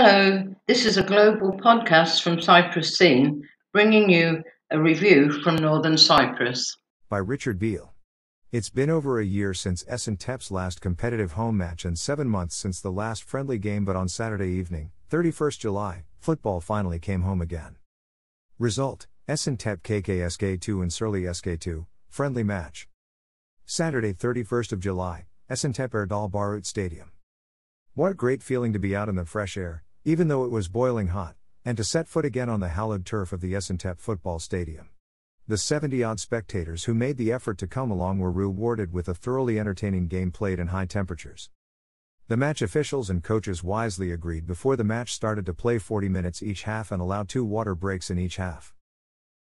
Hello, this is a global podcast from Cyprus Scene, bringing you a review from Northern Cyprus. By Richard Beale. It's been over a year since Esentepe's last competitive home match and seven months since the last friendly game, but on Saturday evening, 31st July, football finally came home again. Result Esentepe KKSK 2 and Surly SK2, friendly match. Saturday, 31st of July, Esentepe Erdal Barut Stadium. What a great feeling to be out in the fresh air, even though it was boiling hot, and to set foot again on the hallowed turf of the Esentepe football stadium. The 70 odd spectators who made the effort to come along were rewarded with a thoroughly entertaining game played in high temperatures. The match officials and coaches wisely agreed before the match started to play 40 minutes each half and allowed two water breaks in each half.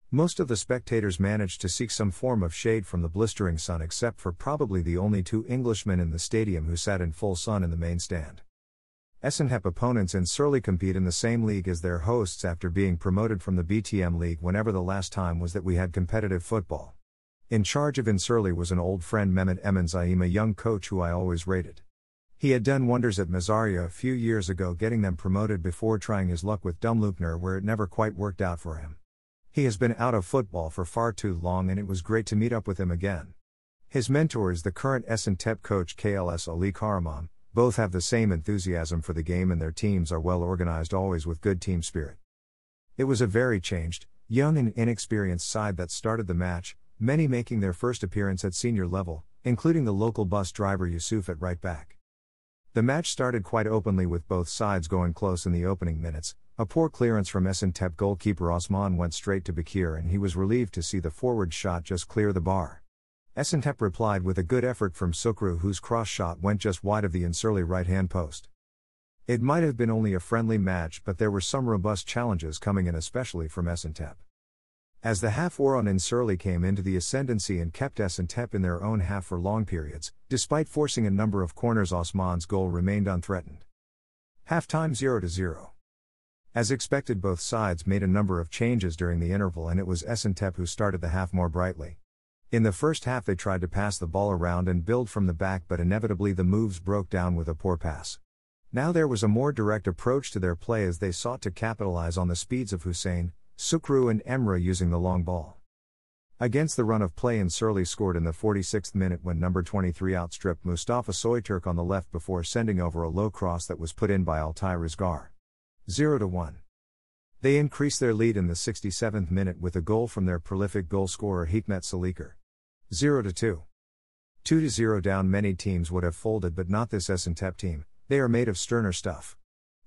Most of the spectators managed to seek some form of shade from the blistering sun, except for probably the only two Englishmen in the stadium who sat in full sun in the main stand. Esentepe opponents in Surly compete in the same league as their hosts after being promoted from the BTM League whenever the last time was that we had competitive football. In charge of Insurly was an old friend Mehmet Emin Zaim, a young coach who I always rated. He had done wonders at Mazaria a few years ago, getting them promoted before trying his luck with Dumlupinar, where it never quite worked out for him. He has been out of football for far too long, and it was great to meet up with him again. His mentor is the current Esentepe coach KLS Ali Karaman, both have the same enthusiasm for the game and their teams are well organized, always with good team spirit. It was a very changed, young, and inexperienced side that started the match, many making their first appearance at senior level, including the local bus driver Yusuf at right back. The match started quite openly with both sides going close in the opening minutes. A poor clearance from Esentepe goalkeeper Osman went straight to Bakir and he was relieved to see the forward shot just clear the bar. Esentepe replied with a good effort from Sukru, whose cross shot went just wide of the Insurly right hand post. It might have been only a friendly match, but there were some robust challenges coming in, especially from Esentepe. As the half war on Insurly came into the ascendancy and kept Esentepe in their own half for long periods, despite forcing a number of corners, Osman's goal remained unthreatened. Half time 0 to 0. As expected, both sides made a number of changes during the interval, and it was Esentepe who started the half more brightly. In the first half, they tried to pass the ball around and build from the back, but inevitably the moves broke down with a poor pass. Now there was a more direct approach to their play as they sought to capitalize on the speeds of Hussein, Sukru, and Emre using the long ball. Against the run of play, and Surly scored in the 46th minute when number 23 outstripped Mustafa Soyturk on the left before sending over a low cross that was put in by Altay Rizgar. 0 1. They increased their lead in the 67th minute with a goal from their prolific goal scorer Hikmet Salikar. 0 2. 2 0 down many teams would have folded but not this Esentepe team, they are made of sterner stuff.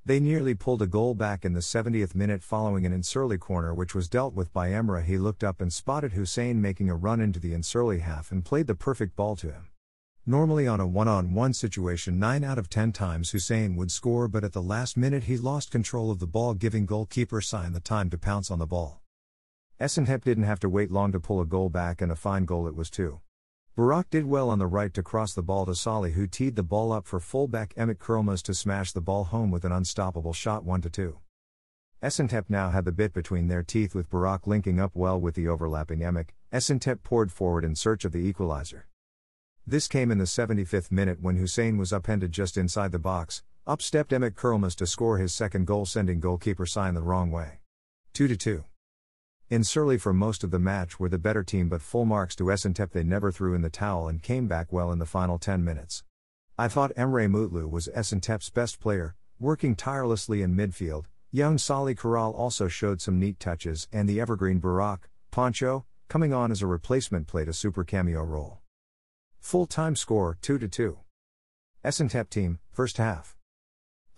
They nearly pulled a goal back in the 70th minute following an Insurly corner which was dealt with by Emre. He looked up and spotted Hussein making a run into the Insurly half and played the perfect ball to him. Normally, on a one on one situation, 9 out of 10 times Hussein would score, but at the last minute he lost control of the ball, giving goalkeeper Sign the time to pounce on the ball. Esentepe didn't have to wait long to pull a goal back, and a fine goal it was too. Barak did well on the right to cross the ball to Salih, who teed the ball up for fullback Emmett Kurulmaz to smash the ball home with an unstoppable shot 1 2. Esentepe now had the bit between their teeth with Barak linking up well with the overlapping Emek. Esentepe poured forward in search of the equalizer. This came in the 75th minute when Hussein was upended just inside the box. Up stepped Emmett Kurulmaz to score his second goal, sending goalkeeper Sign the wrong way. 2 2. Insurly for most of the match were the better team, but full marks to Esentepe. They never threw in the towel and came back well in the final 10 minutes. I thought Emre Mutlu was Esentepe's best player, working tirelessly in midfield. Young Salih Kral also showed some neat touches, and the evergreen Burak, Poncho, coming on as a replacement, played a super cameo role. Full time score 2 2. Esentepe team, first half.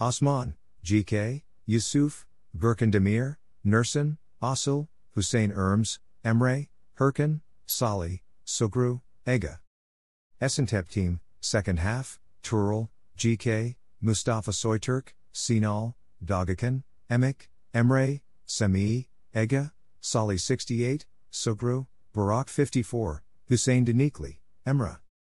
Osman, GK, Yusuf, Gurkan Demir, Nursin, Asil, Hussein Erms, Emre, Herkin, Sali, Sukru, Ega. Esentepe team, second half, Tural, GK, Mustafa Soyturk, Sinal, Dogakan, Emek, Emre, Semi, Ega, Sali 68, Sukru, Barak 54, Hussein Denikli, Emra.